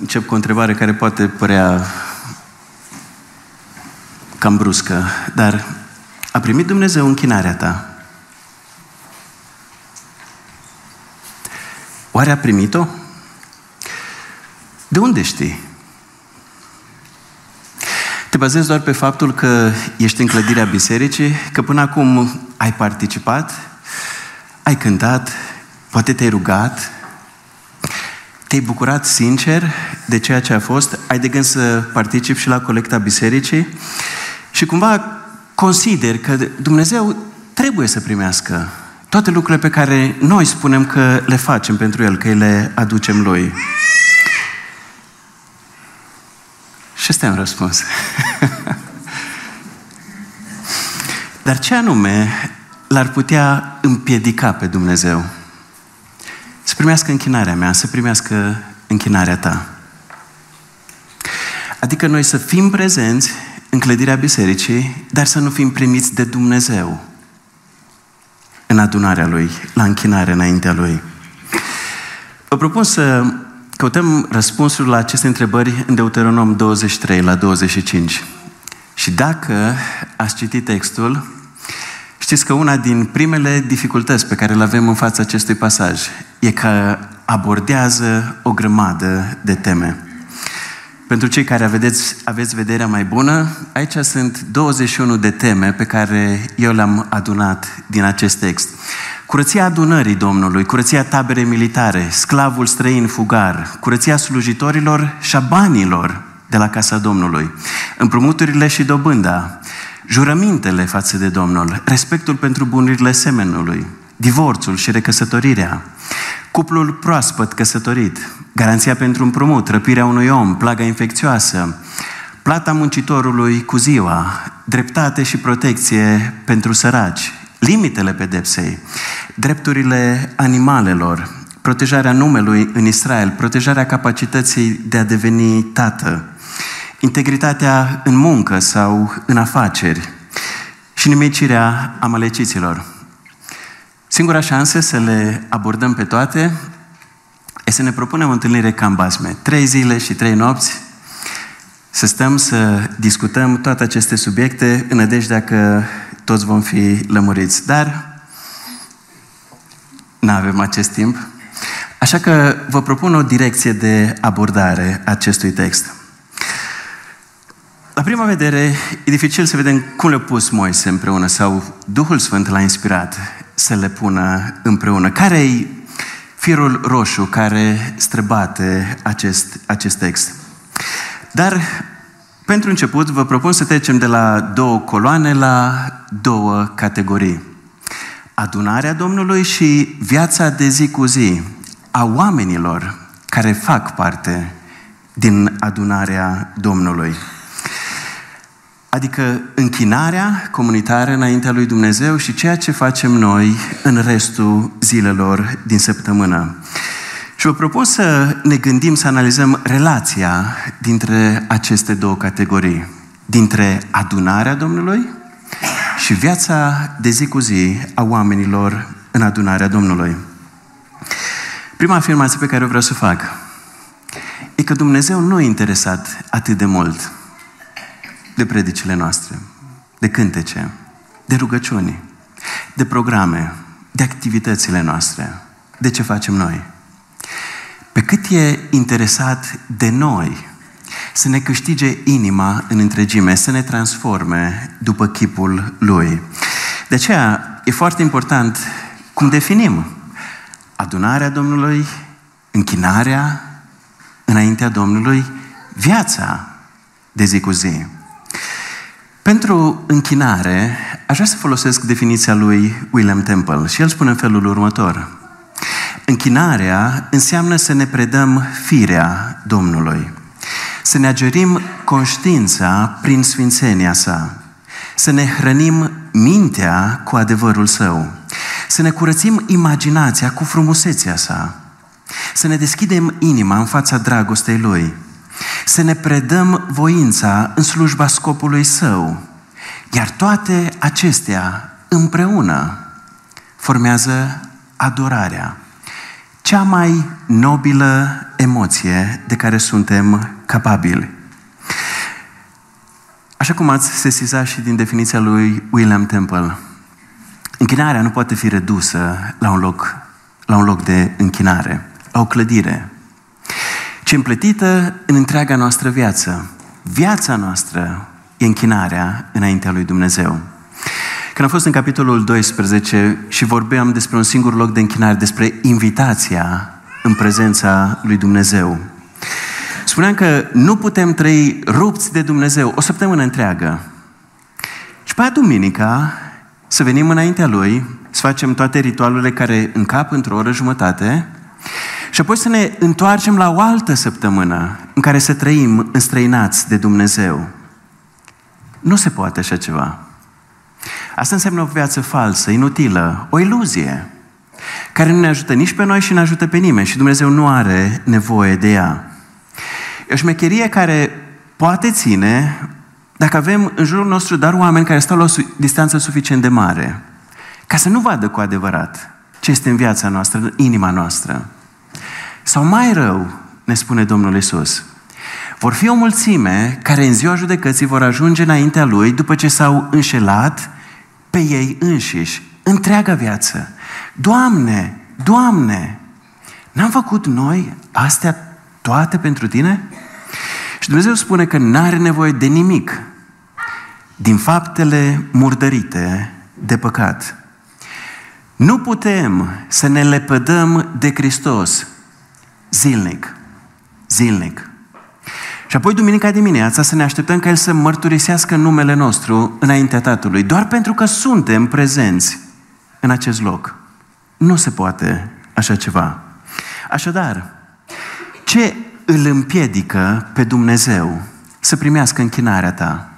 Încep cu o întrebare care poate părea cam bruscă, dar a primit Dumnezeu închinarea ta? Oare a primit-o? De unde știi? Te bazezi doar pe faptul că ești în clădirea bisericii, că până acum ai participat, ai cântat, poate te-ai rugat, te-ai bucurat sincer de ceea ce a fost, ai de gând să participi și la colecta bisericii și cumva consider că Dumnezeu trebuie să primească toate lucrurile pe care noi spunem că le facem pentru El, că îi le aducem Lui. Și ăsta e un răspuns. Dar ce anume l-ar putea împiedica pe Dumnezeu? Să primească închinarea mea, să primească închinarea ta. Adică noi să fim prezenți în clădirea bisericii, dar să nu fim primiți de Dumnezeu în adunarea Lui, la închinare înaintea Lui. Vă propun să căutăm răspunsul la aceste întrebări în Deuteronom 23 la 25. Și dacă ați citit textul, știți că una din primele dificultăți pe care le avem în fața acestui pasaj e că abordează o grămadă de teme. Pentru cei care aveți, aveți vederea mai bună, aici sunt 21 de teme pe care eu le-am adunat din acest text. Curăția adunării Domnului, curăția tabere militare, sclavul străin fugar, curăția slujitorilor și a banilor de la casa Domnului, împrumuturile și dobânda, jurămintele față de Domnul, respectul pentru bunurile semenului, divorțul și recăsătorirea, cuplul proaspăt căsătorit, garanția pentru împrumut, răpirea unui om, plaga infecțioasă, plata muncitorului cu ziua, dreptate și protecție pentru săraci, limitele pedepsei, drepturile animalelor, protejarea numelui în Israel, protejarea capacității de a deveni tată, integritatea în muncă sau în afaceri și nimicirea amaleciților. Singura șansă să le abordăm pe toate e să ne propunem o întâlnire cam basme. Trei zile și trei nopți să stăm să discutăm toate aceste subiecte în nădejdea că toți vom fi lămuriți. Dar nu avem acest timp. Așa că vă propun o direcție de abordare a acestui text. La prima vedere, e dificil să vedem cum le-a pus Moise împreună sau Duhul Sfânt l-a inspirat să le pună împreună. Care e firul roșu care străbate acest, acest text? Dar, pentru început, vă propun să trecem de la două coloane la două categorii. Adunarea Domnului și viața de zi cu zi a oamenilor care fac parte din adunarea Domnului. Adică închinarea comunitară înaintea lui Dumnezeu și ceea ce facem noi în restul zilelor din săptămână. Și vă propun să ne gândim, să analizăm relația dintre aceste două categorii. Dintre adunarea Domnului și viața de zi cu zi a oamenilor în adunarea Domnului. Prima afirmație pe care o vreau să fac e că Dumnezeu nu e interesat atât de mult de predicile noastre, de cântece, de rugăciuni, de programe, de activitățile noastre, de ce facem noi. Pe cât e interesat de noi să ne câștige inima în întregime, să ne transforme după chipul Lui. De aceea e foarte important cum definim adunarea Domnului, închinarea înaintea Domnului, viața de zi cu zi. Pentru închinare, aș vrea să folosesc definiția lui William Temple și el spune în felul următor. Închinarea înseamnă să ne predăm firea Domnului, să ne agerim conștiința prin sfințenia sa, să ne hrănim mintea cu adevărul său, să ne curățim imaginația cu frumusețea sa, să ne deschidem inima în fața dragostei Lui, să ne predăm voința în slujba scopului său. Iar toate acestea împreună formează adorarea. cea mai nobilă emoție de care suntem capabili. Așa cum ați sesizat și din definiția lui William Temple, închinarea nu poate fi redusă la un loc, la un loc de închinare, la o clădire, ci împletită în întreaga noastră viață. Viața noastră e închinarea înaintea lui Dumnezeu. Când am fost în capitolul 12 și vorbeam despre un singur loc de închinare, despre invitația în prezența lui Dumnezeu, spuneam că nu putem trăi rupți de Dumnezeu o săptămână întreagă. Și pe duminica să venim înaintea Lui, să facem toate ritualurile care încap într-o oră jumătate și apoi să ne întoarcem la o altă săptămână în care să trăim înstrăinați de Dumnezeu. Nu se poate așa ceva. Asta înseamnă o viață falsă, inutilă, o iluzie, care nu ne ajută nici pe noi și nu ajută pe nimeni și Dumnezeu nu are nevoie de ea. E o șmecherie care poate ține dacă avem în jurul nostru doar oameni care stau la o distanță suficient de mare, ca să nu vadă cu adevărat ce este în viața noastră, în inima noastră. Sau mai rău, ne spune Domnul Isus, vor fi o mulțime care în ziua judecății vor ajunge înaintea Lui după ce s-au înșelat pe ei înșiși, întreaga viață. Doamne, Doamne, n-am făcut noi astea toate pentru Tine? Și Dumnezeu spune că n-are nevoie de nimic din faptele murdărite de păcat. Nu putem să ne lepădăm de Hristos zilnic. Zilnic. Și apoi duminica dimineața să ne așteptăm ca El să mărturisească numele nostru înaintea Tatălui, doar pentru că suntem prezenți în acest loc. Nu se poate așa ceva. Așadar, ce îl împiedică pe Dumnezeu să primească închinarea ta?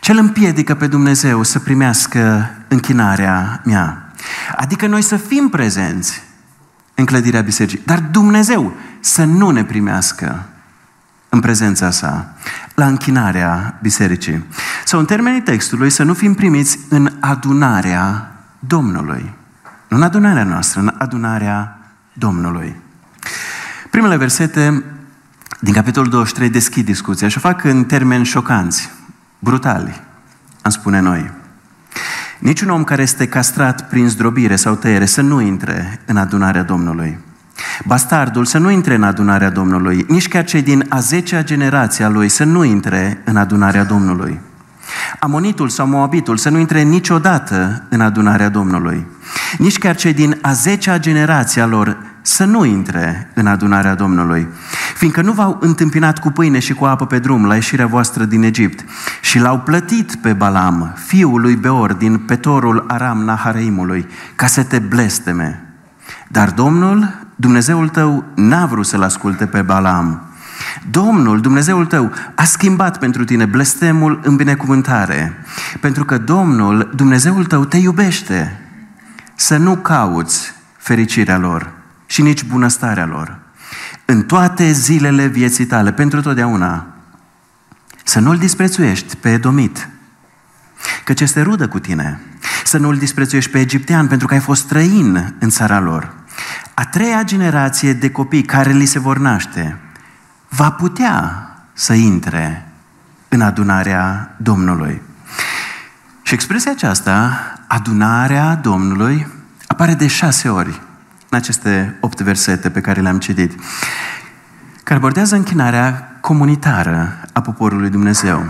Ce îl împiedică pe Dumnezeu să primească închinarea mea? Adică noi să fim prezenți în clădirea bisericii, dar Dumnezeu să nu ne primească în prezența sa, la închinarea bisericii. Sau în termenii textului, să nu fim primiți în adunarea Domnului. Nu în adunarea noastră, în adunarea Domnului. Primele versete din capitolul 23 deschid discuția și o fac în termeni șocanți, brutali, am spune noi. Niciun om care este castrat prin zdrobire sau tăiere să nu intre în adunarea Domnului. Bastardul să nu intre în adunarea Domnului, nici chiar cei din a zecea generație a lui să nu intre în adunarea Domnului. Amonitul sau Moabitul să nu intre niciodată în adunarea Domnului. Nici chiar cei din a zecea generație a lor să nu intre în adunarea Domnului, fiindcă nu v-au întâmpinat cu pâine și cu apă pe drum la ieșirea voastră din Egipt și l-au plătit pe Balam, fiul lui Beor, din petorul Aram Nahareimului, ca să te blesteme. Dar Domnul, Dumnezeul tău, n-a vrut să-l asculte pe Balam. Domnul, Dumnezeul tău, a schimbat pentru tine blestemul în binecuvântare, pentru că Domnul, Dumnezeul tău, te iubește. Să nu cauți fericirea lor și nici bunăstarea lor. În toate zilele vieții tale, pentru totdeauna, să nu-l disprețuiești pe Edomit, căci este rudă cu tine. Să nu-l disprețuiești pe egiptean, pentru că ai fost străin în țara lor. A treia generație de copii care li se vor naște va putea să intre în adunarea Domnului. Și expresia aceasta, adunarea Domnului, apare de șase ori în aceste opt versete pe care le-am citit, care abordează închinarea comunitară a poporului Dumnezeu.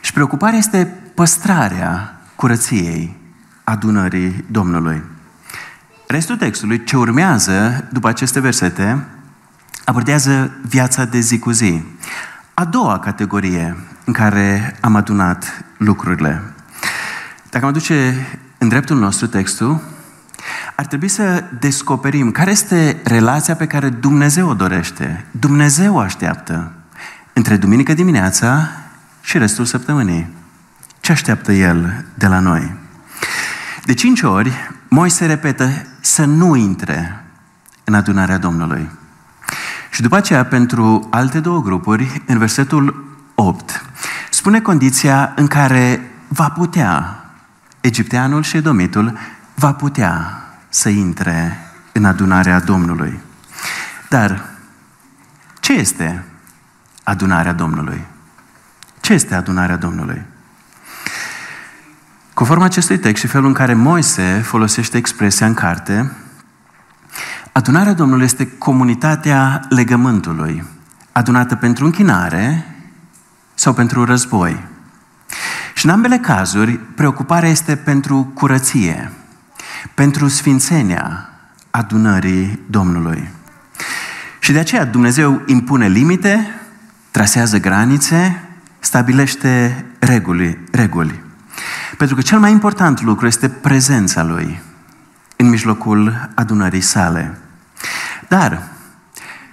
Și preocuparea este păstrarea curăției adunării Domnului. Restul textului, ce urmează după aceste versete, abordează viața de zi cu zi. A doua categorie în care am adunat lucrurile. Dacă mă duce în dreptul nostru textul, ar trebui să descoperim care este relația pe care Dumnezeu o dorește, Dumnezeu o așteaptă între duminică dimineața și restul săptămânii. Ce așteaptă El de la noi? De cinci ori, Moise repetă să nu intre în adunarea Domnului. Și după aceea, pentru alte două grupuri, în versetul 8, spune condiția în care va putea, egipteanul și edomitul, va putea să intre în adunarea Domnului. Dar ce este adunarea Domnului? Ce este adunarea Domnului? Conform acestui text și felul în care Moise folosește expresia în carte, adunarea Domnului este comunitatea legământului, adunată pentru închinare sau pentru război. Și în ambele cazuri, preocuparea este pentru curăție, pentru sfințenia adunării Domnului. Și de aceea Dumnezeu impune limite, trasează granițe, stabilește reguli, reguli. Pentru că cel mai important lucru este prezența Lui în mijlocul adunării sale. Dar,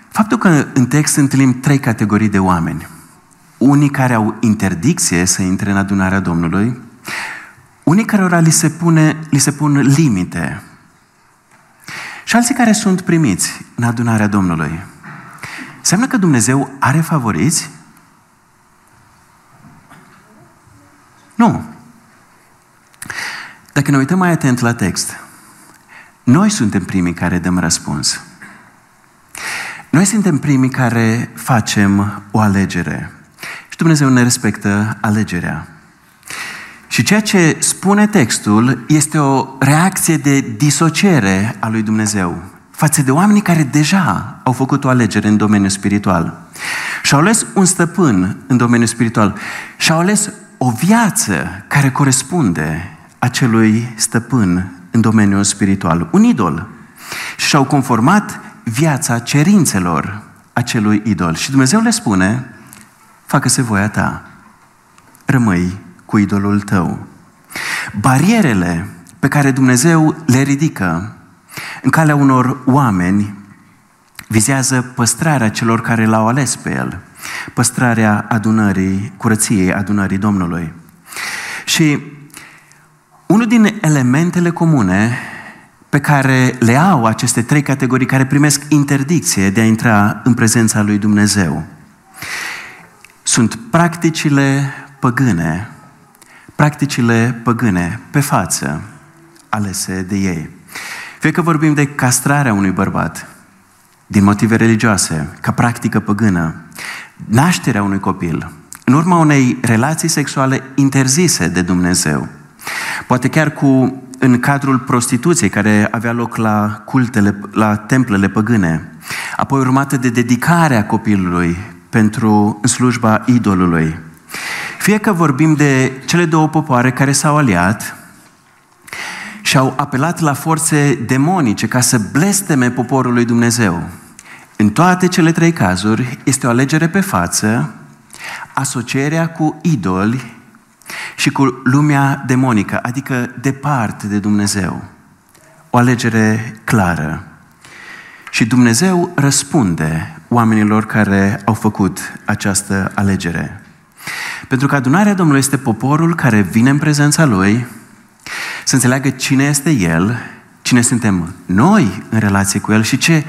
faptul că în text întâlnim trei categorii de oameni, unii care au interdicție să intre în adunarea Domnului, unii care li se, pune, li se pun limite și alții care sunt primiți în adunarea Domnului. Înseamnă că Dumnezeu are favoriți? Nu. Dacă ne uităm mai atent la text, noi suntem primii care dăm răspuns. Noi suntem primii care facem o alegere. Și Dumnezeu ne respectă alegerea. Și ceea ce spune textul este o reacție de disociere a lui Dumnezeu față de oamenii care deja au făcut o alegere în domeniul spiritual. Și au ales un stăpân în domeniul spiritual. Și au ales o viață care corespunde acelui stăpân în domeniul spiritual. Un idol. Și și-au conformat viața cerințelor acelui idol. Și Dumnezeu le spune, facă-se voia ta. Rămâi cu idolul tău. Barierele pe care Dumnezeu le ridică în calea unor oameni vizează păstrarea celor care l-au ales pe el, păstrarea adunării, curăției adunării Domnului. Și unul din elementele comune pe care le au aceste trei categorii care primesc interdicție de a intra în prezența lui Dumnezeu sunt practicile păgâne, practicile păgâne pe față alese de ei. Fie că vorbim de castrarea unui bărbat din motive religioase, ca practică păgână, nașterea unui copil, în urma unei relații sexuale interzise de Dumnezeu, poate chiar cu în cadrul prostituției care avea loc la cultele, la templele păgâne, apoi urmată de dedicarea copilului pentru slujba idolului. Fie că vorbim de cele două popoare care s-au aliat și au apelat la forțe demonice ca să blesteme poporul lui Dumnezeu. În toate cele trei cazuri este o alegere pe față, asocierea cu idoli și cu lumea demonică, adică departe de Dumnezeu. O alegere clară. Și Dumnezeu răspunde oamenilor care au făcut această alegere. Pentru că adunarea Domnului este poporul care vine în prezența Lui, să înțeleagă cine este El, cine suntem noi în relație cu El și ce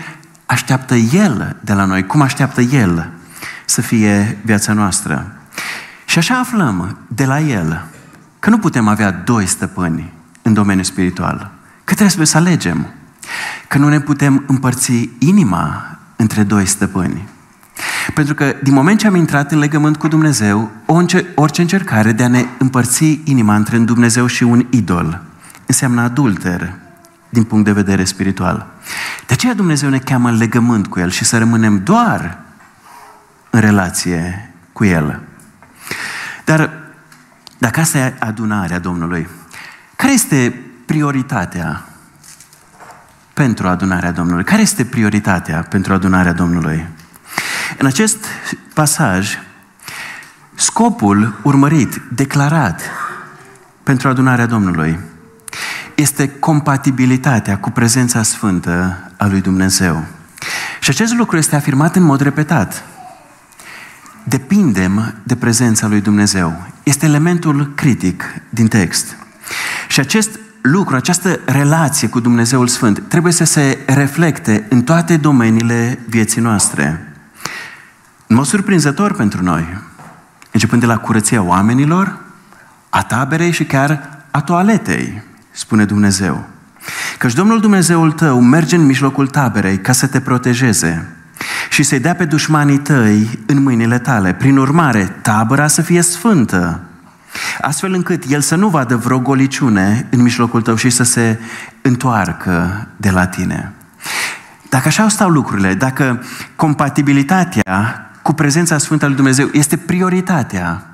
așteaptă El de la noi, cum așteaptă El să fie viața noastră. Și așa aflăm de la El că nu putem avea doi stăpâni în domeniul spiritual, că trebuie să alegem, că nu ne putem împărți inima între doi stăpâni. Pentru că din moment ce am intrat în legământ cu Dumnezeu, orice încercare de a ne împărți inima între un Dumnezeu și un idol înseamnă adulter din punct de vedere spiritual. De aceea Dumnezeu ne cheamă în legământ cu El și să rămânem doar în relație cu El. Dar dacă asta e adunarea Domnului, care este prioritatea pentru adunarea Domnului? Care este prioritatea pentru adunarea Domnului? În acest pasaj, scopul urmărit, declarat pentru adunarea Domnului, este compatibilitatea cu prezența sfântă a lui Dumnezeu. Și acest lucru este afirmat în mod repetat. Depindem de prezența lui Dumnezeu. Este elementul critic din text. Și acest lucru, această relație cu Dumnezeul Sfânt trebuie să se reflecte în toate domeniile vieții noastre. În mod surprinzător pentru noi, începând de la curăția oamenilor, a taberei și chiar a toaletei, spune Dumnezeu. Căci Domnul Dumnezeul tău merge în mijlocul taberei ca să te protejeze. Și să-i dea pe dușmanii tăi în mâinile tale. Prin urmare, tabăra să fie sfântă, astfel încât el să nu vadă vreo goliciune în mijlocul tău și să se întoarcă de la tine. Dacă așa stau lucrurile, dacă compatibilitatea cu prezența Sfântă a lui Dumnezeu este prioritatea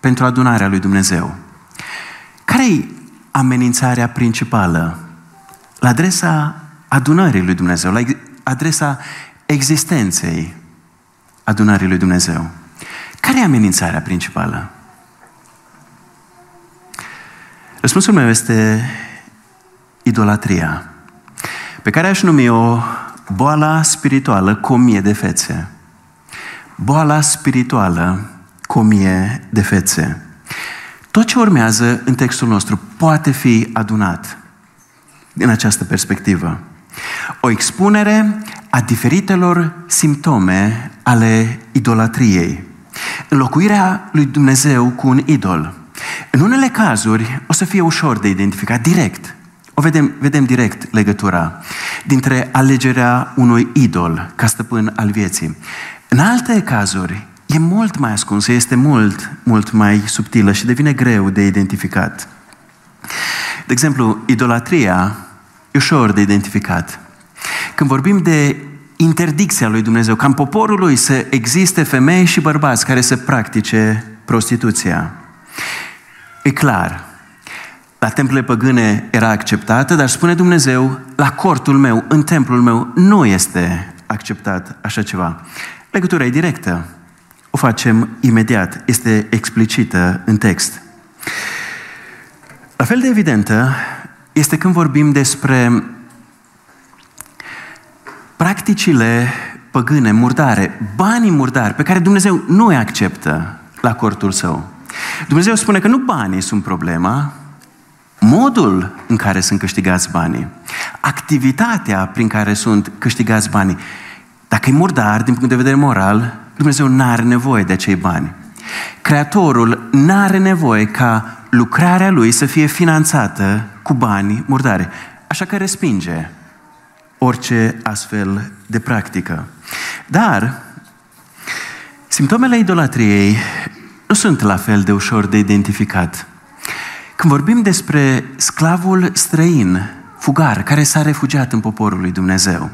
pentru adunarea lui Dumnezeu, care e amenințarea principală la adresa adunării lui Dumnezeu, la adresa existenței adunării lui Dumnezeu? Care e amenințarea principală? Răspunsul meu este idolatria, pe care aș numi-o boala spirituală cu o mie de fețe. Boala spirituală cu o mie de fețe. Tot ce urmează în textul nostru poate fi adunat din această perspectivă. O expunere a diferitelor simptome ale idolatriei. Înlocuirea lui Dumnezeu cu un idol. În unele cazuri o să fie ușor de identificat direct. O vedem, vedem direct legătura dintre alegerea unui idol ca stăpân al vieții. În alte cazuri e mult mai ascunsă, este mult, mult mai subtilă și devine greu de identificat. De exemplu, idolatria e ușor de identificat. Când vorbim de interdicția lui Dumnezeu, ca în poporul lui să existe femei și bărbați care să practice prostituția. E clar, la templele păgâne era acceptată, dar spune Dumnezeu, la cortul meu, în templul meu, nu este acceptat așa ceva. Legătura e directă. O facem imediat. Este explicită în text. La fel de evidentă este când vorbim despre practicile păgâne, murdare, banii murdari pe care Dumnezeu nu îi acceptă la cortul său. Dumnezeu spune că nu banii sunt problema, modul în care sunt câștigați banii, activitatea prin care sunt câștigați banii. Dacă e murdar, din punct de vedere moral, Dumnezeu nu are nevoie de acei bani. Creatorul nu are nevoie ca lucrarea lui să fie finanțată cu bani murdare. Așa că respinge orice astfel de practică. Dar simptomele idolatriei nu sunt la fel de ușor de identificat. Când vorbim despre sclavul străin, fugar, care s-a refugiat în poporul lui Dumnezeu,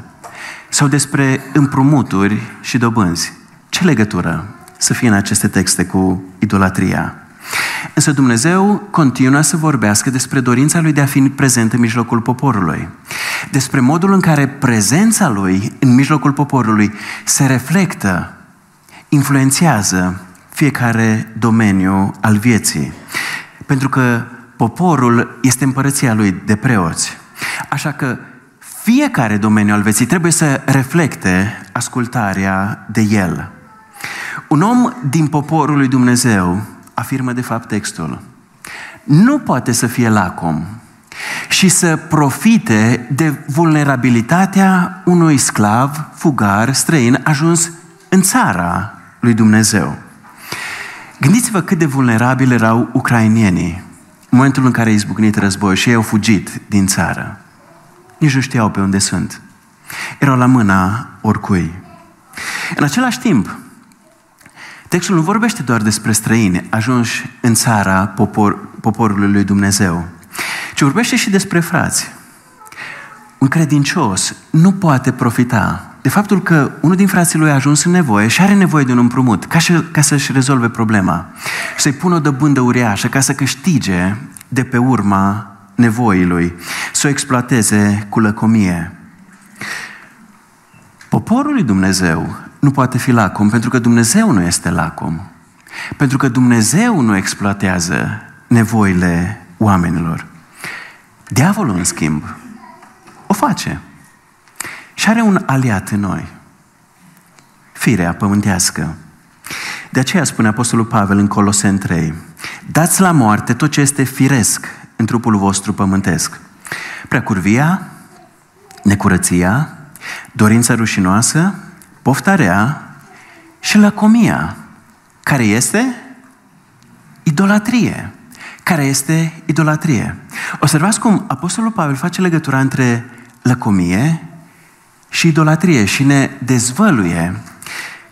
sau despre împrumuturi și dobânzi, ce legătură să fie în aceste texte cu idolatria? Însă Dumnezeu continuă să vorbească despre dorința lui de a fi prezent în mijlocul poporului. Despre modul în care prezența lui în mijlocul poporului se reflectă, influențează fiecare domeniu al vieții. Pentru că poporul este împărăția lui de preoți. Așa că fiecare domeniu al vieții trebuie să reflecte ascultarea de el. Un om din poporul lui Dumnezeu, afirmă de fapt textul, nu poate să fie lacom și să profite de vulnerabilitatea unui sclav, fugar, străin, ajuns în țara lui Dumnezeu. Gândiți-vă cât de vulnerabili erau ucrainienii în momentul în care a izbucnit război și ei au fugit din țară. Nici nu știau pe unde sunt. Erau la mâna oricui. În același timp, textul nu vorbește doar despre străini ajunși în țara popor, poporului lui Dumnezeu, ci vorbește și despre frați. Un credincios nu poate profita de faptul că unul din frații lui a ajuns în nevoie și are nevoie de un împrumut ca, și, ca să-și rezolve problema și să-i pună o dăbândă uriașă ca să câștige de pe urma nevoii lui, să o exploateze cu lăcomie. Poporul lui Dumnezeu nu poate fi lacom pentru că Dumnezeu nu este lacom. Pentru că Dumnezeu nu exploatează nevoile oamenilor. Diavolul, în schimb, o face. Și are un aliat în noi. Firea pământească. De aceea spune Apostolul Pavel în Colosen 3, dați la moarte tot ce este firesc în trupul vostru pământesc. Preacurvia, necurăția, dorința rușinoasă, poftarea și lăcomia, care este idolatrie. Care este idolatrie? Observați cum Apostolul Pavel face legătura între lăcomie și idolatrie și ne dezvăluie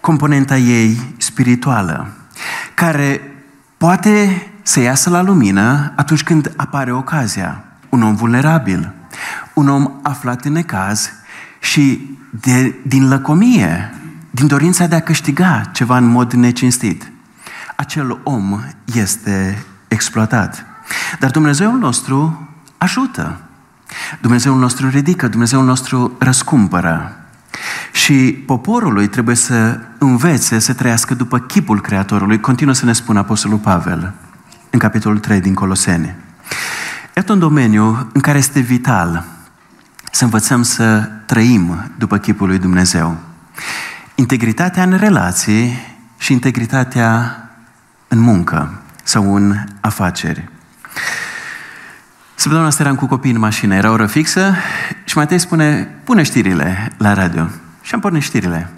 componenta ei spirituală, care poate să iasă la lumină atunci când apare ocazia. Un om vulnerabil, un om aflat în necaz și de, din lăcomie, din dorința de a câștiga ceva în mod necinstit. Acel om este exploatat. Dar Dumnezeul nostru ajută. Dumnezeul nostru ridică, Dumnezeul nostru răscumpără. Și poporul lui trebuie să învețe să trăiască după chipul Creatorului, continuă să ne spună Apostolul Pavel în capitolul 3 din Coloseni. Iată un domeniu în care este vital să învățăm să trăim după chipul lui Dumnezeu. Integritatea în relații și integritatea în muncă sau în afaceri. Săptămâna asta eram cu copii în mașină, era oră fixă și mai spune, pune știrile la radio. Și am pornit știrile.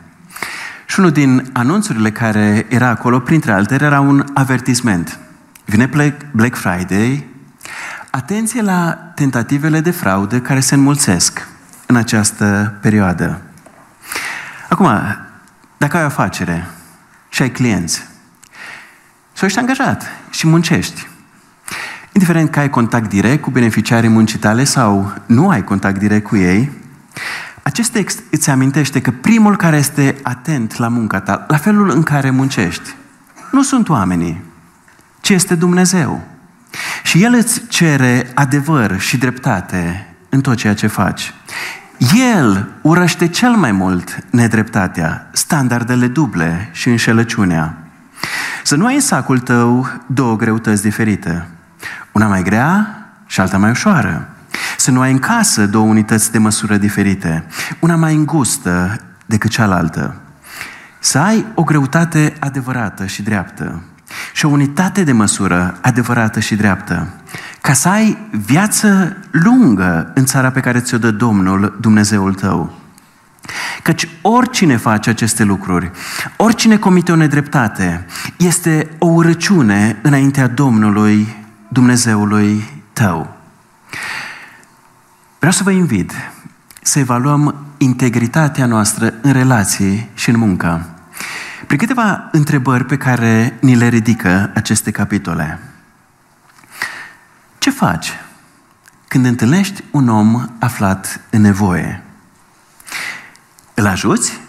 Și unul din anunțurile care era acolo, printre altele, era un avertisment. Vine Black Friday, atenție la tentativele de fraudă care se înmulțesc în această perioadă. Acum, dacă ai o afacere și ai clienți, sau ești angajat și muncești, indiferent că ai contact direct cu beneficiarii muncii tale sau nu ai contact direct cu ei, acest text îți amintește că primul care este atent la munca ta, la felul în care muncești, nu sunt oamenii, ci este Dumnezeu. Și El îți cere adevăr și dreptate în tot ceea ce faci. El urăște cel mai mult nedreptatea, standardele duble și înșelăciunea. Să nu ai în sacul tău două greutăți diferite. Una mai grea și alta mai ușoară. Să nu ai în casă două unități de măsură diferite. Una mai îngustă decât cealaltă. Să ai o greutate adevărată și dreaptă și o unitate de măsură adevărată și dreaptă, ca să ai viață lungă în țara pe care ți-o dă Domnul, Dumnezeul tău. Căci oricine face aceste lucruri, oricine comite o nedreptate, este o urăciune înaintea Domnului, Dumnezeului tău. Vreau să vă invit să evaluăm integritatea noastră în relații și în muncă. Prin câteva întrebări pe care ni le ridică aceste capitole. Ce faci când întâlnești un om aflat în nevoie? Îl ajuți?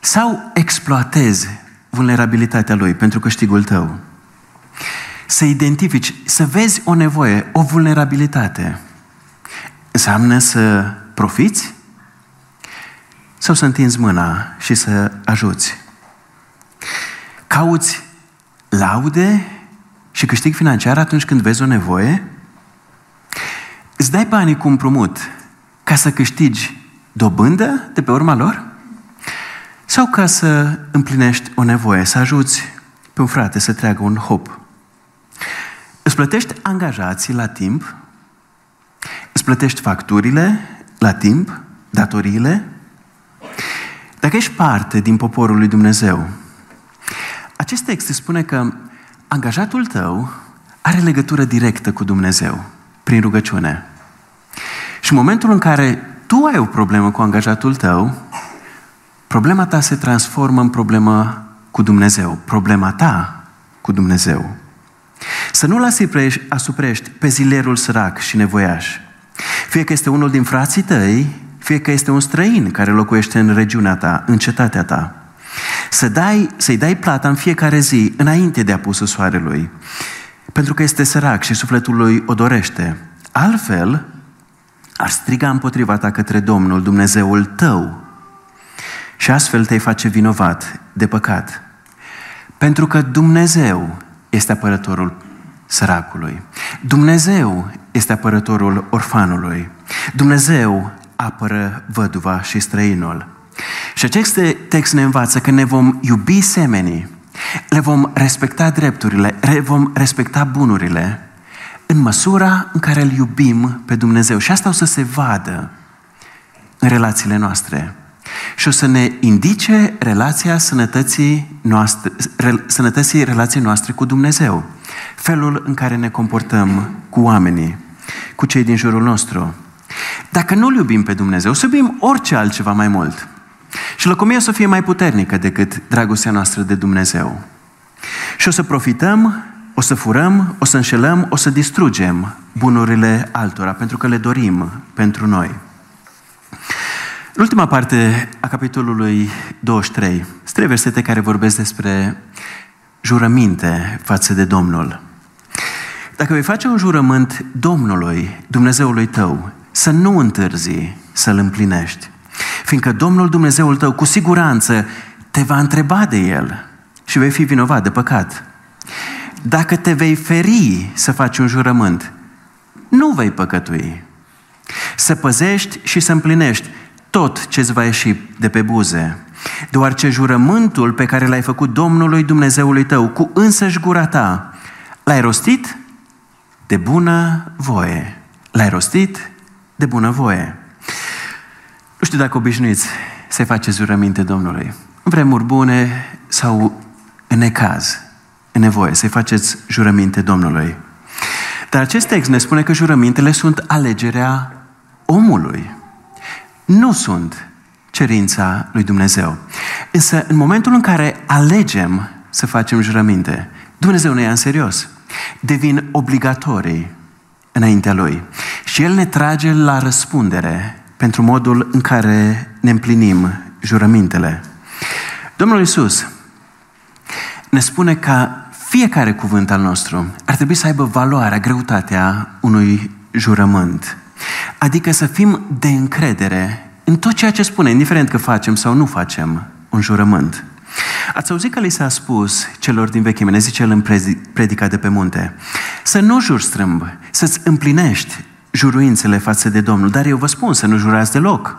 Sau exploatezi vulnerabilitatea lui pentru câștigul tău? Să identifici, să vezi o nevoie, o vulnerabilitate. Înseamnă să profiți? Sau să întinzi mâna și să ajuți? Cauți laude și câștig financiar atunci când vezi o nevoie? Îți dai banii cu împrumut ca să câștigi dobândă de pe urma lor? Sau ca să împlinești o nevoie, să ajuți pe un frate să treagă un hop? Îți plătești angajații la timp? Îți plătești facturile la timp? Datoriile? Dacă ești parte din poporul lui Dumnezeu, acest text spune că angajatul tău are legătură directă cu Dumnezeu prin rugăciune. Și în momentul în care tu ai o problemă cu angajatul tău, problema ta se transformă în problemă cu Dumnezeu. Problema ta cu Dumnezeu. Să nu-l asuprești pe zilerul sărac și nevoiaș. Fie că este unul din frații tăi, fie că este un străin care locuiește în regiunea ta, în cetatea ta. Să dai, să-i dai plata în fiecare zi, înainte de apusul soarelui, pentru că este sărac și sufletul lui o dorește. Altfel, ar striga împotriva ta către Domnul, Dumnezeul tău, și astfel te-ai face vinovat de păcat. Pentru că Dumnezeu este apărătorul săracului. Dumnezeu este apărătorul orfanului. Dumnezeu apără văduva și străinul. Și acest text ne învață că ne vom iubi semenii, le vom respecta drepturile, le vom respecta bunurile în măsura în care îl iubim pe Dumnezeu. Și asta o să se vadă în relațiile noastre. Și o să ne indice relația sănătății, noastre, sănătății relației noastre cu Dumnezeu. Felul în care ne comportăm cu oamenii, cu cei din jurul nostru. Dacă nu-L iubim pe Dumnezeu, să iubim orice altceva mai mult. Și lăcomia o să fie mai puternică decât dragostea noastră de Dumnezeu. Și o să profităm, o să furăm, o să înșelăm, o să distrugem bunurile altora, pentru că le dorim pentru noi. În ultima parte a capitolului 23, sunt trei versete care vorbesc despre jurăminte față de Domnul. Dacă vei face un jurământ Domnului, Dumnezeului tău, să nu întârzi să-l împlinești. Fiindcă Domnul Dumnezeul tău cu siguranță te va întreba de el și vei fi vinovat de păcat. Dacă te vei feri să faci un jurământ, nu vei păcătui. Să păzești și să împlinești tot ce îți va ieși de pe buze, deoarece jurământul pe care l-ai făcut Domnului Dumnezeului tău cu însăși gura ta, l-ai rostit de bună voie. L-ai rostit de bună voie. Nu știu dacă obișnuiți să faceți jurăminte Domnului. În vremuri bune sau în necaz, în nevoie, să faceți jurăminte Domnului. Dar acest text ne spune că jurămintele sunt alegerea omului. Nu sunt cerința lui Dumnezeu. Însă, în momentul în care alegem să facem jurăminte, Dumnezeu ne ia în serios. Devin obligatorii înaintea Lui. Și El ne trage la răspundere pentru modul în care ne împlinim jurămintele. Domnul Isus ne spune că fiecare cuvânt al nostru ar trebui să aibă valoarea, greutatea unui jurământ. Adică să fim de încredere în tot ceea ce spune, indiferent că facem sau nu facem un jurământ. Ați auzit că li s-a spus celor din vechime, ne zice el în predica de pe munte, să nu juri strâmb, să-ți împlinești juruințele față de Domnul. Dar eu vă spun să nu jurați deloc.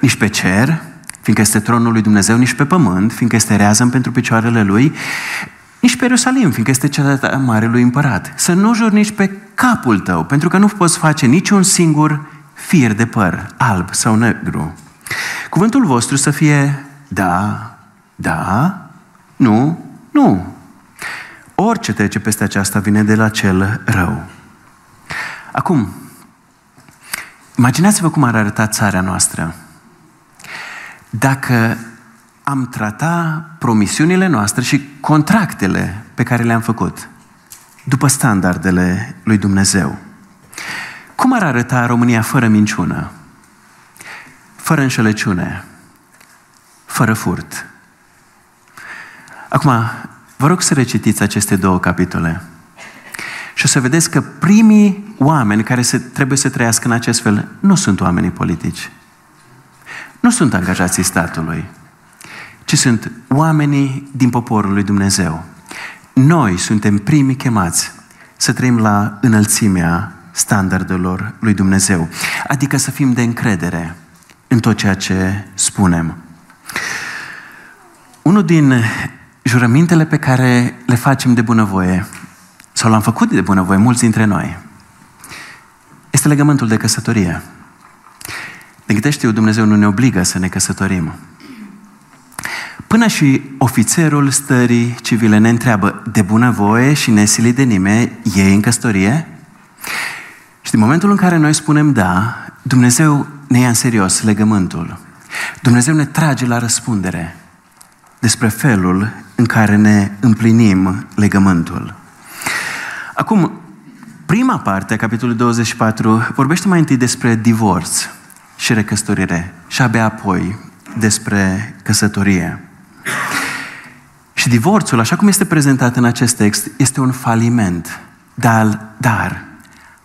Nici pe cer, fiindcă este tronul lui Dumnezeu, nici pe pământ, fiindcă este rează pentru picioarele lui, nici pe Ierusalim, fiindcă este cea de mare lui împărat. Să nu juri nici pe capul tău, pentru că nu poți face niciun singur fir de păr, alb sau negru. Cuvântul vostru să fie da, da, nu, nu. Orice trece peste aceasta vine de la cel rău. Acum, imaginați-vă cum ar arăta țara noastră dacă am trata promisiunile noastre și contractele pe care le-am făcut după standardele lui Dumnezeu. Cum ar arăta România fără minciună, fără înșelăciune, fără furt? Acum, vă rog să recitiți aceste două capitole și o să vedeți că primii oameni care se, trebuie să trăiască în acest fel nu sunt oamenii politici. Nu sunt angajații statului, ci sunt oamenii din poporul lui Dumnezeu. Noi suntem primii chemați să trăim la înălțimea standardelor lui Dumnezeu. Adică să fim de încredere în tot ceea ce spunem. Unul din jurămintele pe care le facem de bunăvoie, sau l-am făcut de bunăvoie mulți dintre noi, este legământul de căsătorie. De câte știu, Dumnezeu nu ne obligă să ne căsătorim. Până și ofițerul stării civile ne întreabă de bunăvoie și nesilit de nimeni, e în căsătorie? Și din momentul în care noi spunem da, Dumnezeu ne ia în serios legământul. Dumnezeu ne trage la răspundere despre felul în care ne împlinim legământul. Acum, prima parte a capitolului 24 vorbește mai întâi despre divorț și recăsătorire și abia apoi despre căsătorie. Și divorțul, așa cum este prezentat în acest text, este un faliment, dar, dar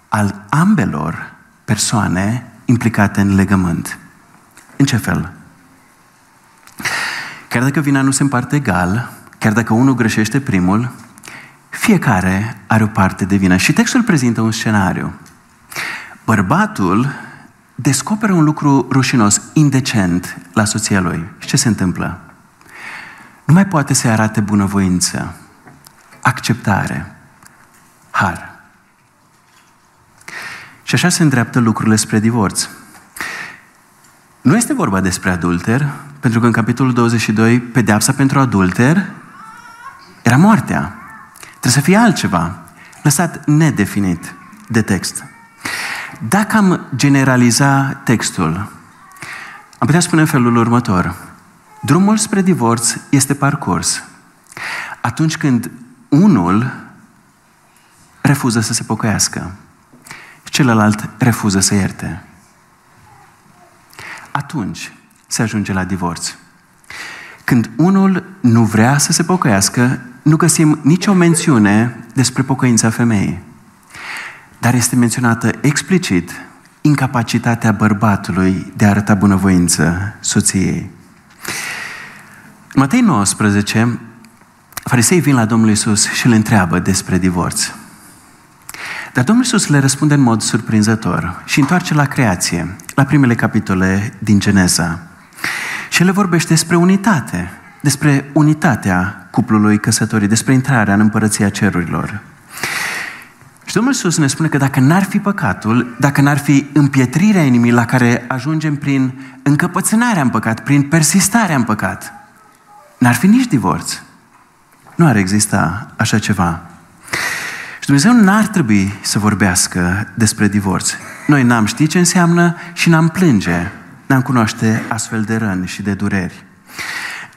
al ambelor persoane implicate în legământ. În ce fel? Chiar dacă vina nu se împarte egal, chiar dacă unul greșește primul, fiecare are o parte de vină. Și textul prezintă un scenariu. Bărbatul descoperă un lucru rușinos, indecent la soția lui. Și ce se întâmplă? Nu mai poate să-i arate bunăvoință, acceptare, har. Și așa se îndreaptă lucrurile spre divorț. Nu este vorba despre adulter, pentru că în capitolul 22, pedeapsa pentru adulter era moartea. Trebuie să fie altceva, lăsat nedefinit de text. Dacă am generaliza textul, am putea spune în felul următor. Drumul spre divorț este parcurs. Atunci când unul refuză să se pocăiască, celălalt refuză să ierte. Atunci se ajunge la divorț. Când unul nu vrea să se pocăiască, nu găsim nicio mențiune despre pocăința femeii. Dar este menționată explicit incapacitatea bărbatului de a arăta bunăvoință soției. În Matei 19, farisei vin la Domnul Isus și le întreabă despre divorț. Dar Domnul Isus le răspunde în mod surprinzător și întoarce la creație, la primele capitole din Geneza. Și le vorbește despre unitate, despre unitatea cuplului căsătorii, despre intrarea în împărăția cerurilor. Și Domnul Iisus ne spune că dacă n-ar fi păcatul, dacă n-ar fi împietrirea inimii la care ajungem prin încăpățânarea în păcat, prin persistarea în păcat, n-ar fi nici divorț. Nu ar exista așa ceva. Și Dumnezeu n-ar trebui să vorbească despre divorț. Noi n-am ști ce înseamnă și n-am plânge, n-am cunoaște astfel de răni și de dureri.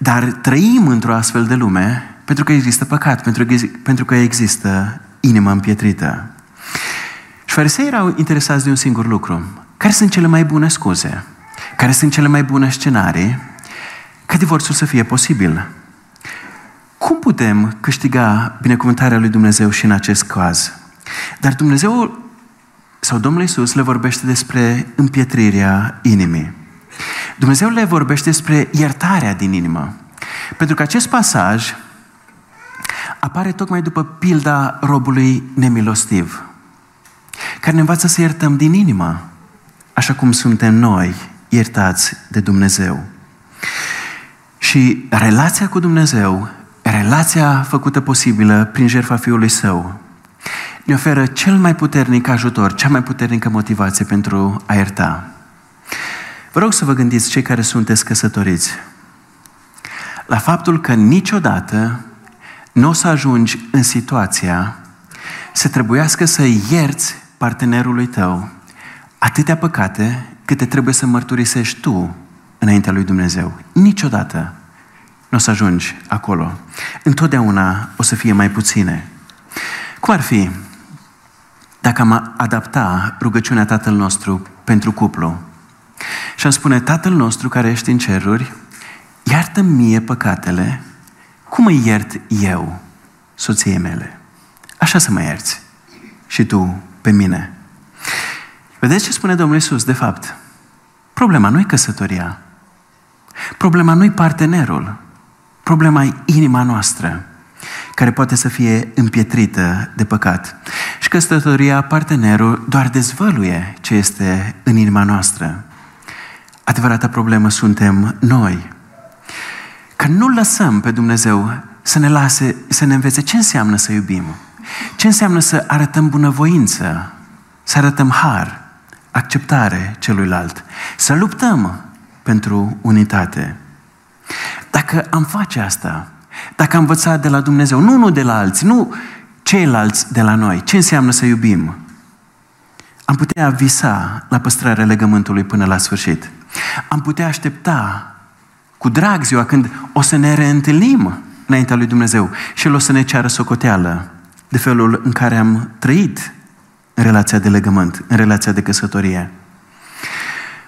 Dar trăim într-o astfel de lume pentru că există păcat, pentru că, pentru că există inimă împietrită. Și farisei erau interesați de un singur lucru. Care sunt cele mai bune scuze? Care sunt cele mai bune scenarii ca divorțul să fie posibil? Cum putem câștiga binecuvântarea lui Dumnezeu și în acest caz? Dar Dumnezeu sau Domnul Iisus le vorbește despre împietrirea inimii. Dumnezeu le vorbește despre iertarea din inimă. Pentru că acest pasaj apare tocmai după pilda robului nemilostiv, care ne învață să iertăm din inimă, așa cum suntem noi iertați de Dumnezeu. Și relația cu Dumnezeu, relația făcută posibilă prin jertfa Fiului Său, ne oferă cel mai puternic ajutor, cea mai puternică motivație pentru a ierta. Vă rog să vă gândiți, cei care sunteți căsătoriți, la faptul că niciodată nu o să ajungi în situația să trebuiască să ierți partenerului tău atâtea păcate câte trebuie să mărturisești tu înaintea lui Dumnezeu. Niciodată nu o să ajungi acolo. Întotdeauna o să fie mai puține. Cum ar fi dacă am adapta rugăciunea Tatăl nostru pentru cuplu și am spune, Tatăl nostru care ești în ceruri, iartă mie păcatele, cum îi iert eu soției mele? Așa să mă ierți. Și tu pe mine. Vedeți ce spune Domnul Iisus, de fapt? Problema nu e căsătoria. Problema nu e partenerul. Problema e inima noastră, care poate să fie împietrită de păcat. Și căsătoria, partenerul, doar dezvăluie ce este în inima noastră. Adevărata problemă suntem noi. Că nu lăsăm pe Dumnezeu să ne lase, să ne învețe ce înseamnă să iubim. Ce înseamnă să arătăm bunăvoință, să arătăm har, acceptare celuilalt, să luptăm pentru unitate. Dacă am face asta, dacă am învățat de la Dumnezeu, nu, nu de la alții, nu ceilalți de la noi, ce înseamnă să iubim, am putea visa la păstrarea legământului până la sfârșit. Am putea aștepta cu drag ziua când o să ne reîntâlnim înaintea lui Dumnezeu și El o să ne ceară socoteală de felul în care am trăit în relația de legământ, în relația de căsătorie.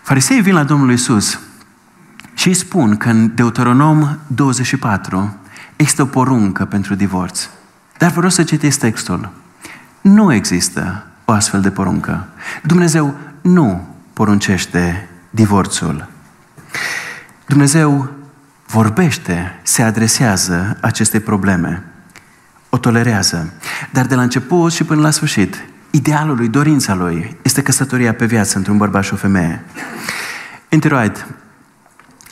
Fariseii vin la Domnul Isus și îi spun că în Deuteronom 24 există o poruncă pentru divorț. Dar vreau să citiți textul. Nu există o astfel de poruncă. Dumnezeu nu poruncește divorțul. Dumnezeu vorbește, se adresează aceste probleme, o tolerează. Dar de la început și până la sfârșit, idealul lui, dorința lui, este căsătoria pe viață între un bărbat și o femeie. Interoid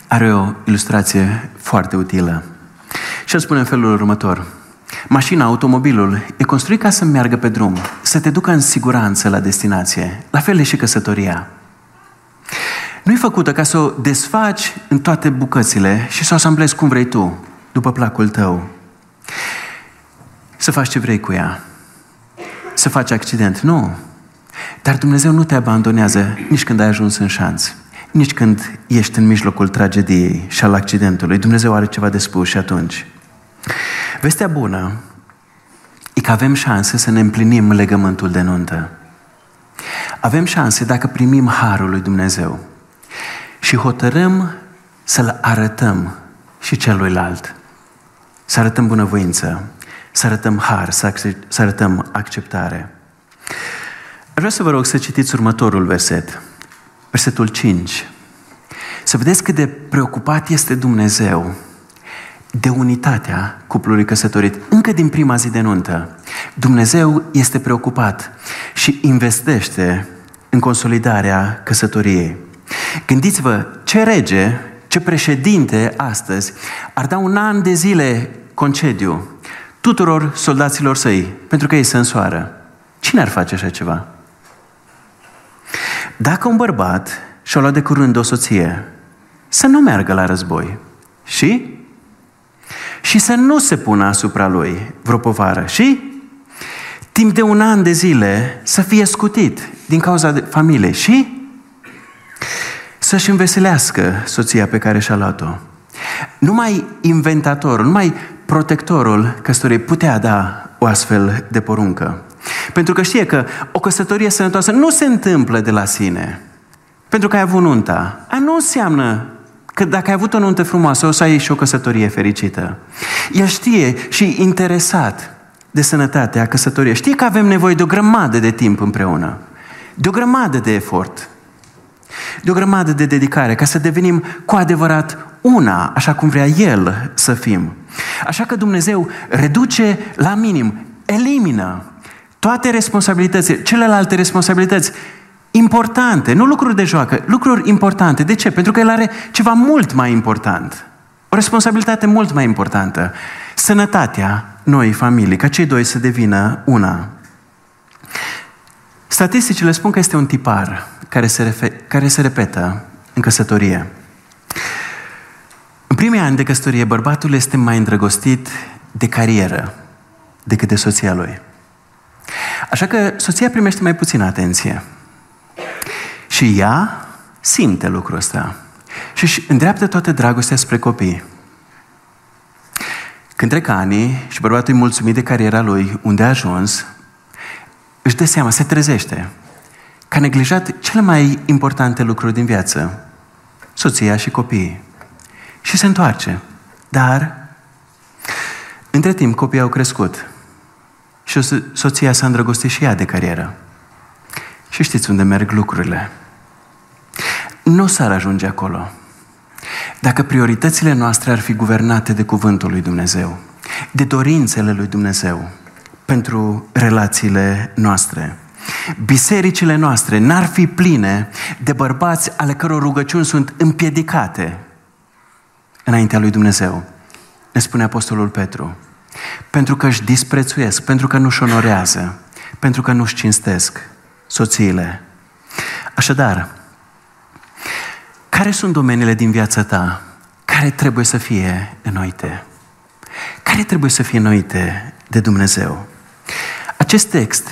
are o ilustrație foarte utilă. Și el spune în felul următor. Mașina, automobilul, e construit ca să meargă pe drum, să te ducă în siguranță la destinație. La fel e și căsătoria. Nu e făcută ca să o desfaci în toate bucățile și să o asamblezi cum vrei tu, după placul tău. Să faci ce vrei cu ea. Să faci accident. Nu. Dar Dumnezeu nu te abandonează nici când ai ajuns în șanț. nici când ești în mijlocul tragediei și al accidentului. Dumnezeu are ceva de spus și atunci. Vestea bună e că avem șanse să ne împlinim legământul de nuntă. Avem șanse dacă primim harul lui Dumnezeu și hotărâm să-l arătăm și celuilalt. Să arătăm bunăvoință, să arătăm har, să arătăm acceptare. Vreau să vă rog să citiți următorul verset, versetul 5. Să vedeți cât de preocupat este Dumnezeu de unitatea cuplului căsătorit. Încă din prima zi de nuntă, Dumnezeu este preocupat și investește în consolidarea căsătoriei. Gândiți-vă ce rege, ce președinte astăzi ar da un an de zile concediu tuturor soldaților săi pentru că ei se însoară. Cine ar face așa ceva? Dacă un bărbat și-a luat de curând o soție, să nu meargă la război. Și? Și să nu se pună asupra lui vreo povară. Și? Timp de un an de zile să fie scutit din cauza de familie. Și? Să-și înveselească soția pe care și-a luat-o. Numai inventatorul, numai protectorul căsătoriei putea da o astfel de poruncă. Pentru că știe că o căsătorie sănătoasă nu se întâmplă de la sine. Pentru că ai avut nunta. A nu înseamnă că dacă ai avut o nuntă frumoasă, o să ai și o căsătorie fericită. El știe și interesat de sănătatea căsătoriei. Știe că avem nevoie de o grămadă de timp împreună. De o grămadă de efort. De o grămadă de dedicare ca să devenim cu adevărat una, așa cum vrea El să fim. Așa că Dumnezeu reduce la minim, elimină toate responsabilitățile, celelalte responsabilități importante, nu lucruri de joacă, lucruri importante. De ce? Pentru că el are ceva mult mai important. O responsabilitate mult mai importantă. Sănătatea noi familii, ca cei doi să devină una. Statisticile spun că este un tipar care se, refe- care se repetă în căsătorie. În primii ani de căsătorie, bărbatul este mai îndrăgostit de carieră decât de soția lui. Așa că soția primește mai puțină atenție. Și ea simte lucrul ăsta. Și își îndreaptă toată dragostea spre copii. Când trec ani și bărbatul e mulțumit de cariera lui, unde a ajuns, își dă seama, se trezește că a neglijat cele mai importante lucruri din viață, soția și copiii. Și se întoarce. Dar, între timp, copiii au crescut. Și soția s-a îndrăgostit și ea de carieră. Și știți unde merg lucrurile. Nu s-ar ajunge acolo. Dacă prioritățile noastre ar fi guvernate de cuvântul lui Dumnezeu, de dorințele lui Dumnezeu pentru relațiile noastre, bisericile noastre n-ar fi pline de bărbați ale căror rugăciuni sunt împiedicate înaintea lui Dumnezeu. Ne spune Apostolul Petru. Pentru că își disprețuiesc, pentru că nu-și onorează, pentru că nu-și cinstesc soțiile. Așadar, care sunt domeniile din viața ta care trebuie să fie înnoite? Care trebuie să fie înnoite de Dumnezeu? Acest text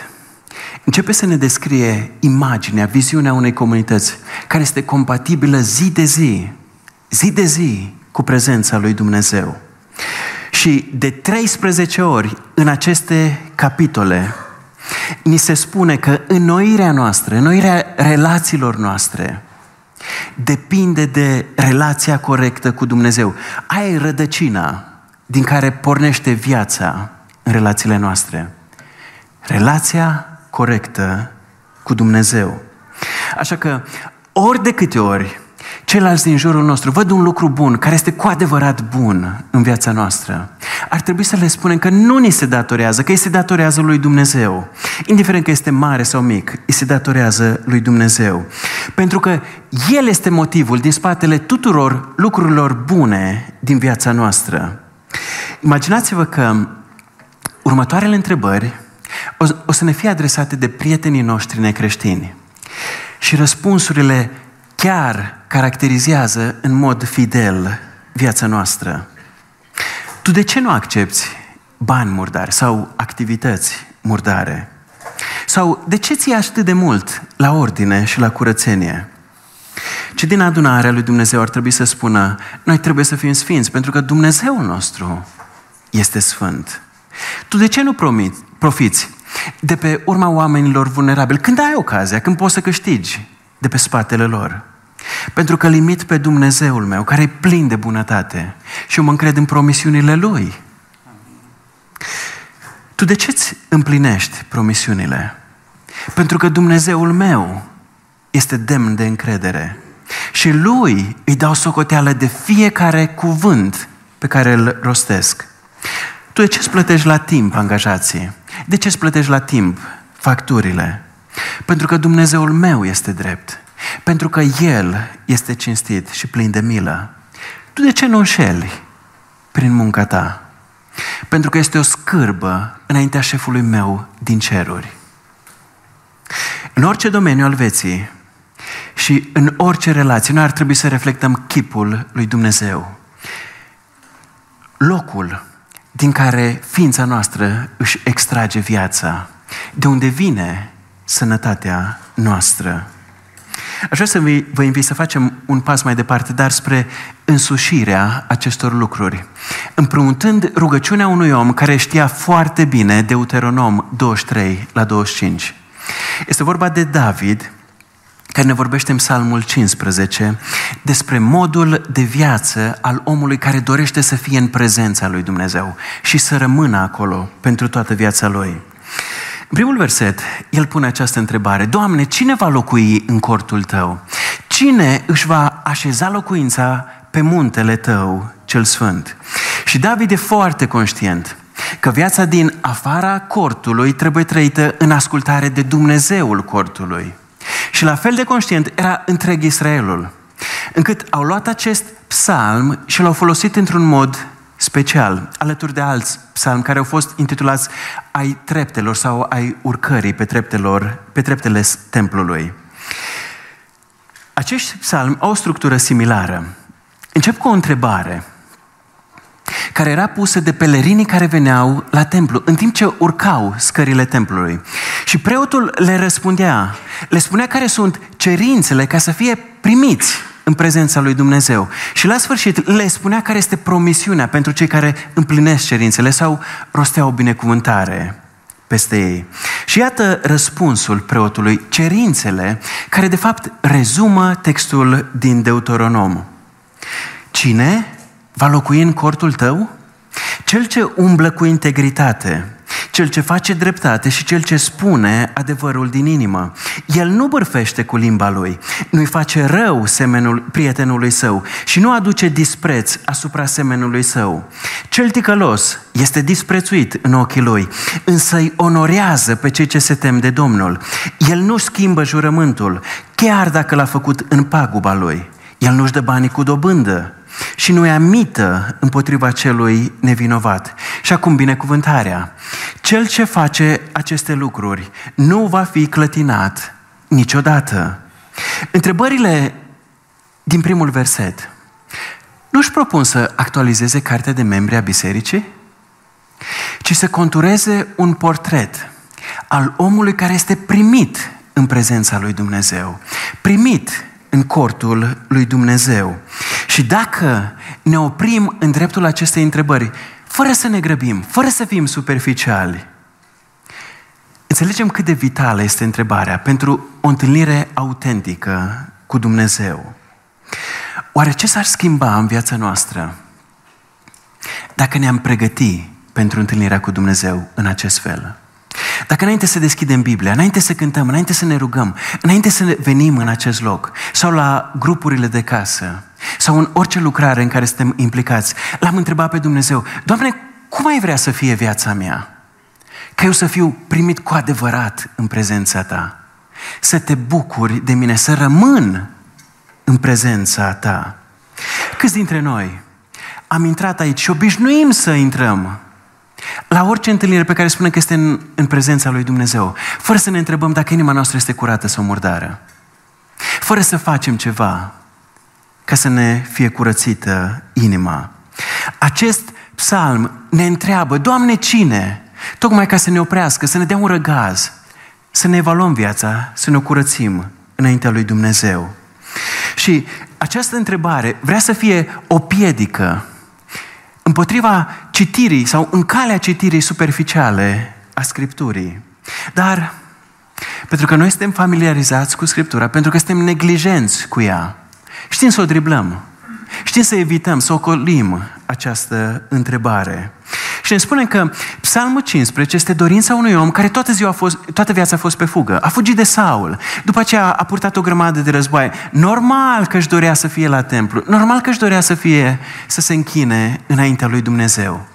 începe să ne descrie imaginea, viziunea unei comunități care este compatibilă zi de zi, zi de zi cu prezența lui Dumnezeu. Și de 13 ori în aceste capitole ni se spune că înnoirea noastră, înnoirea relațiilor noastre, depinde de relația corectă cu Dumnezeu. Aia e rădăcina din care pornește viața în relațiile noastre. Relația corectă cu Dumnezeu. Așa că ori de câte ori ceilalți din jurul nostru văd un lucru bun, care este cu adevărat bun în viața noastră, ar trebui să le spunem că nu ni se datorează, că îi se datorează lui Dumnezeu. Indiferent că este mare sau mic, îi se datorează lui Dumnezeu. Pentru că El este motivul din spatele tuturor lucrurilor bune din viața noastră. Imaginați-vă că următoarele întrebări o, o să ne fie adresate de prietenii noștri necreștini. Și răspunsurile chiar caracterizează în mod fidel viața noastră. Tu de ce nu accepti bani murdari sau activități murdare? Sau de ce ți atât de mult la ordine și la curățenie? ci din adunarea lui Dumnezeu ar trebui să spună, noi trebuie să fim sfinți, pentru că Dumnezeul nostru este sfânt. Tu de ce nu profiți de pe urma oamenilor vulnerabili? Când ai ocazia, când poți să câștigi de pe spatele lor? Pentru că limit pe Dumnezeul meu, care e plin de bunătate și eu mă încred în promisiunile Lui. Tu de ce îți împlinești promisiunile? Pentru că Dumnezeul meu este demn de încredere. Și Lui îi dau socoteală de fiecare cuvânt pe care îl rostesc. Tu de ce îți plătești la timp angajații? De ce îți plătești la timp facturile? Pentru că Dumnezeul meu este drept. Pentru că El este cinstit și plin de milă. Tu de ce nu înșeli prin munca ta? Pentru că este o scârbă înaintea șefului meu din ceruri. În orice domeniu al vieții și în orice relație, noi ar trebui să reflectăm chipul lui Dumnezeu. Locul din care ființa noastră își extrage viața, de unde vine sănătatea noastră. Aș vrea să vă invit să facem un pas mai departe, dar spre însușirea acestor lucruri. Împrumuntând rugăciunea unui om care știa foarte bine Deuteronom 23 la 25. Este vorba de David, care ne vorbește în Psalmul 15 despre modul de viață al omului care dorește să fie în prezența lui Dumnezeu și să rămână acolo pentru toată viața lui. În primul verset, el pune această întrebare. Doamne, cine va locui în cortul tău? Cine își va așeza locuința pe muntele tău cel sfânt? Și David e foarte conștient că viața din afara cortului trebuie trăită în ascultare de Dumnezeul cortului. Și la fel de conștient era întreg Israelul, încât au luat acest psalm și l-au folosit într-un mod special, alături de alți psalmi care au fost intitulați ai treptelor sau ai urcării pe, treptelor, pe treptele templului. Acești psalmi au o structură similară. Încep cu o întrebare care era pusă de pelerinii care veneau la templu, în timp ce urcau scările templului. Și preotul le răspundea, le spunea care sunt cerințele ca să fie primiți în prezența lui Dumnezeu. Și la sfârșit le spunea care este promisiunea pentru cei care împlinesc cerințele sau rostea o binecuvântare peste ei. Și iată răspunsul preotului, cerințele care de fapt rezumă textul din Deuteronom. Cine va locui în cortul tău? Cel ce umblă cu integritate, cel ce face dreptate și cel ce spune adevărul din inimă. El nu bârfește cu limba lui, nu-i face rău semenul prietenului său și nu aduce dispreț asupra semenului său. Cel ticălos este disprețuit în ochii lui, însă îi onorează pe cei ce se tem de Domnul. El nu schimbă jurământul, chiar dacă l-a făcut în paguba lui. El nu-și dă banii cu dobândă, și nu ia mită împotriva celui nevinovat. Și acum binecuvântarea. Cel ce face aceste lucruri nu va fi clătinat niciodată. Întrebările din primul verset nu își propun să actualizeze cartea de membri a bisericii, ci să contureze un portret al omului care este primit în prezența lui Dumnezeu. Primit în cortul lui Dumnezeu. Și dacă ne oprim în dreptul acestei întrebări, fără să ne grăbim, fără să fim superficiali, înțelegem cât de vitală este întrebarea pentru o întâlnire autentică cu Dumnezeu. Oare ce s-ar schimba în viața noastră dacă ne-am pregăti pentru întâlnirea cu Dumnezeu în acest fel? Dacă înainte să deschidem Biblia, înainte să cântăm, înainte să ne rugăm, înainte să venim în acest loc, sau la grupurile de casă, sau în orice lucrare în care suntem implicați, l-am întrebat pe Dumnezeu, Doamne, cum ai vrea să fie viața mea? Ca eu să fiu primit cu adevărat în prezența Ta. Să te bucuri de mine, să rămân în prezența Ta. Câți dintre noi am intrat aici și obișnuim să intrăm la orice întâlnire pe care spunem că este în, în prezența lui Dumnezeu, fără să ne întrebăm dacă inima noastră este curată sau murdară, fără să facem ceva ca să ne fie curățită inima. Acest psalm ne întreabă, Doamne, cine? Tocmai ca să ne oprească, să ne dea un răgaz, să ne evaluăm viața, să ne o curățim înaintea lui Dumnezeu. Și Și această întrebare vrea să fie o piedică împotriva citirii sau în calea citirii superficiale a Scripturii. Dar pentru că noi suntem familiarizați cu Scriptura, pentru că suntem neglijenți cu ea, știm să o driblăm, știm să evităm, să ocolim această întrebare. Și ne spune că Psalmul 15 este dorința unui om care toată, ziua a fost, toată viața a fost pe fugă. A fugit de Saul. După aceea a purtat o grămadă de războaie. Normal că își dorea să fie la templu. Normal că își dorea să fie, să se închine înaintea lui Dumnezeu.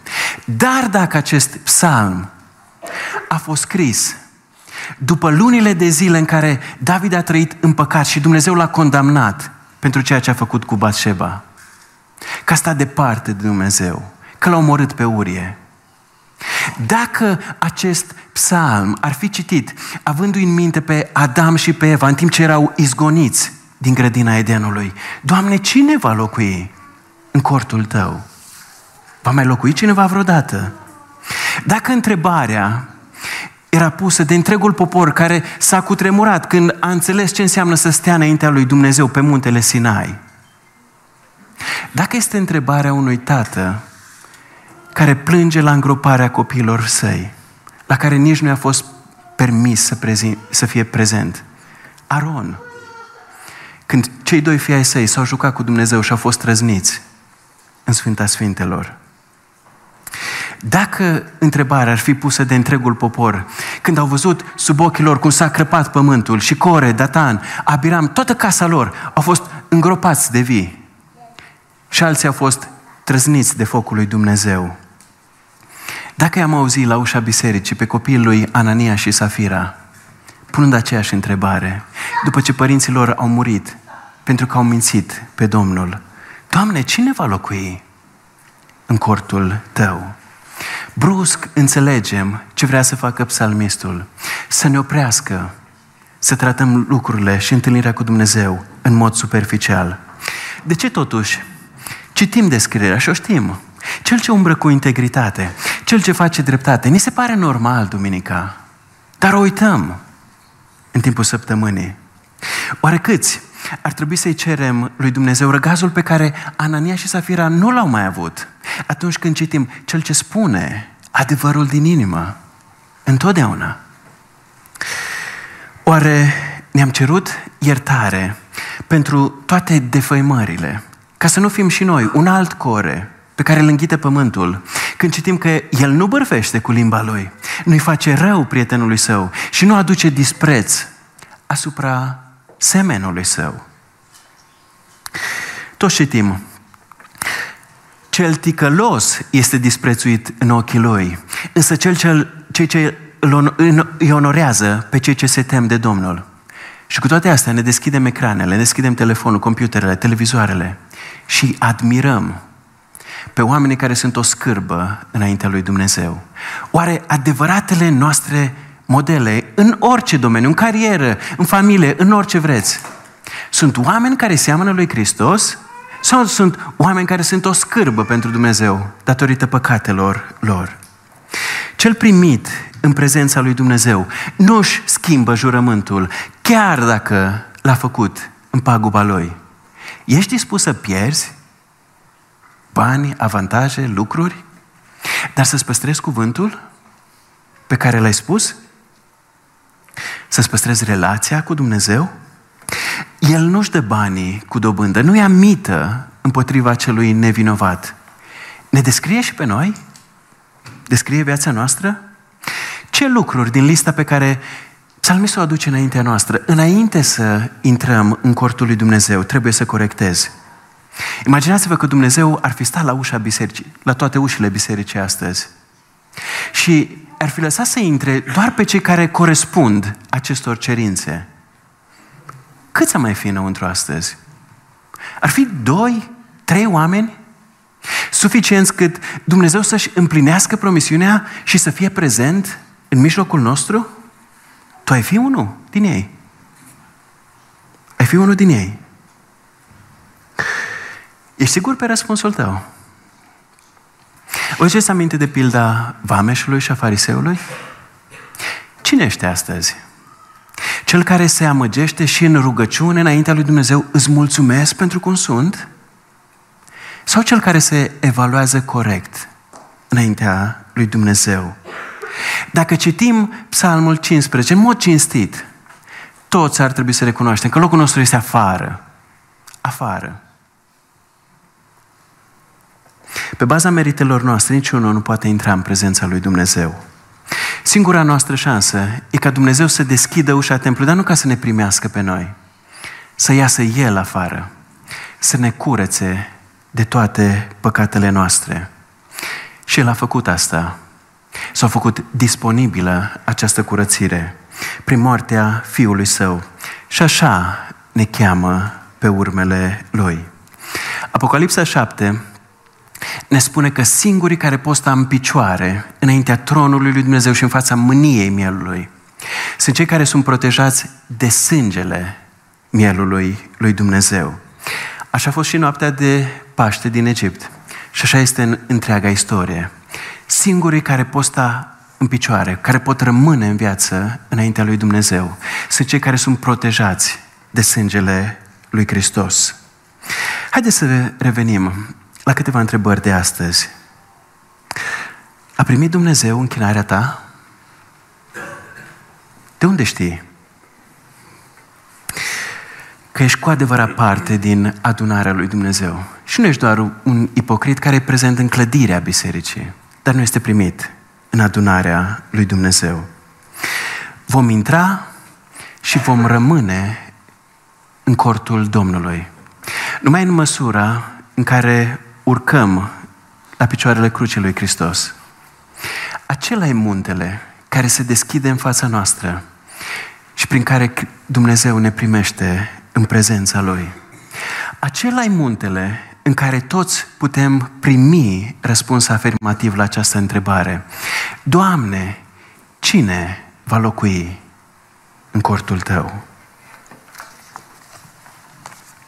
Dar dacă acest psalm a fost scris după lunile de zile în care David a trăit în păcat și Dumnezeu l-a condamnat pentru ceea ce a făcut cu Batșeba, că a stat departe de Dumnezeu, că l-a omorât pe Urie. Dacă acest psalm ar fi citit avându-i în minte pe Adam și pe Eva în timp ce erau izgoniți din grădina Edenului, Doamne, cine va locui în cortul Tău? Va mai locui cineva vreodată? Dacă întrebarea era pusă de întregul popor care s-a cutremurat când a înțeles ce înseamnă să stea înaintea lui Dumnezeu pe muntele Sinai. Dacă este întrebarea unui tată care plânge la îngroparea copiilor săi, la care nici nu i-a fost permis să, prezi, să fie prezent, Aron, când cei doi fii ai săi s-au jucat cu Dumnezeu și au fost trăzniți în Sfânta Sfintelor, dacă întrebarea ar fi pusă de întregul popor, când au văzut sub ochii lor cum s-a crăpat pământul și Core, Datan, Abiram, toată casa lor au fost îngropați de vii și alții au fost trăzniți de focul lui Dumnezeu. Dacă i-am auzit la ușa bisericii pe copiii lui Anania și Safira, punând aceeași întrebare, după ce părinții lor au murit pentru că au mințit pe Domnul, Doamne, cine va locui în cortul Tău? Brusc înțelegem ce vrea să facă psalmistul. Să ne oprească, să tratăm lucrurile și întâlnirea cu Dumnezeu în mod superficial. De ce totuși? Citim descrierea și o știm. Cel ce umbră cu integritate, cel ce face dreptate, ni se pare normal duminica, dar o uităm în timpul săptămânii. Oare câți ar trebui să-i cerem lui Dumnezeu răgazul pe care Anania și Safira nu l-au mai avut atunci când citim cel ce spune adevărul din inimă, întotdeauna. Oare ne-am cerut iertare pentru toate defăimările, ca să nu fim și noi un alt core pe care îl înghite pământul, când citim că el nu bărfește cu limba lui, nu-i face rău prietenului său și nu aduce dispreț asupra semenului său. Toți citim, cel ticălos este disprețuit în ochii lui, însă cel ce, cei ce îi onorează pe cei ce se tem de Domnul. Și cu toate astea ne deschidem ecranele, ne deschidem telefonul, computerele, televizoarele și admirăm pe oamenii care sunt o scârbă înaintea lui Dumnezeu. Oare adevăratele noastre modele în orice domeniu, în carieră, în familie, în orice vreți, sunt oameni care seamănă lui Hristos sau sunt oameni care sunt o scârbă pentru Dumnezeu datorită păcatelor lor? Cel primit în prezența lui Dumnezeu nu își schimbă jurământul, chiar dacă l-a făcut în paguba lui. Ești dispus să pierzi bani, avantaje, lucruri, dar să-ți păstrezi cuvântul pe care l-ai spus? Să-ți păstrezi relația cu Dumnezeu? El nu-și dă banii cu dobândă, nu ia mită împotriva celui nevinovat. Ne descrie și pe noi? Descrie viața noastră? Ce lucruri din lista pe care psalmistul o aduce înaintea noastră, înainte să intrăm în cortul lui Dumnezeu, trebuie să corectezi? Imaginați-vă că Dumnezeu ar fi stat la ușa bisericii, la toate ușile bisericii astăzi. Și ar fi lăsat să intre doar pe cei care corespund acestor cerințe. Câți am mai fi înăuntru astăzi? Ar fi doi, trei oameni suficienți cât Dumnezeu să-și împlinească promisiunea și să fie prezent în mijlocul nostru? Tu ai fi unul din ei. Ai fi unul din ei. Ești sigur pe răspunsul tău? Vă ce aminte de pilda vameșului și a fariseului? Cine ești astăzi? Cel care se amăgește și în rugăciune înaintea lui Dumnezeu îți mulțumesc pentru cum sunt? Sau cel care se evaluează corect înaintea lui Dumnezeu? Dacă citim Psalmul 15 în mod cinstit, toți ar trebui să recunoaștem că locul nostru este afară. Afară. Pe baza meritelor noastre, niciunul nu poate intra în prezența lui Dumnezeu. Singura noastră șansă e ca Dumnezeu să deschidă ușa templului, dar nu ca să ne primească pe noi, să iasă El afară, să ne curețe de toate păcatele noastre. Și El a făcut asta. S-a făcut disponibilă această curățire prin moartea Fiului Său. Și așa ne cheamă pe urmele Lui. Apocalipsa 7 ne spune că singurii care pot sta în picioare înaintea tronului lui Dumnezeu și în fața mâniei mielului sunt cei care sunt protejați de sângele mielului lui Dumnezeu. Așa a fost și noaptea de Paște din Egipt. Și așa este în întreaga istorie. Singurii care pot sta în picioare, care pot rămâne în viață înaintea lui Dumnezeu, sunt cei care sunt protejați de sângele lui Hristos. Haideți să revenim la câteva întrebări de astăzi. A primit Dumnezeu închinarea ta? De unde știi? Că ești cu adevărat parte din adunarea lui Dumnezeu. Și nu ești doar un ipocrit care e prezent în clădirea bisericii, dar nu este primit în adunarea lui Dumnezeu. Vom intra și vom rămâne în cortul Domnului. Numai în măsura în care urcăm la picioarele crucii lui Hristos. Acela e muntele care se deschide în fața noastră și prin care Dumnezeu ne primește în prezența Lui. Acela e muntele în care toți putem primi răspuns afirmativ la această întrebare. Doamne, cine va locui în cortul Tău?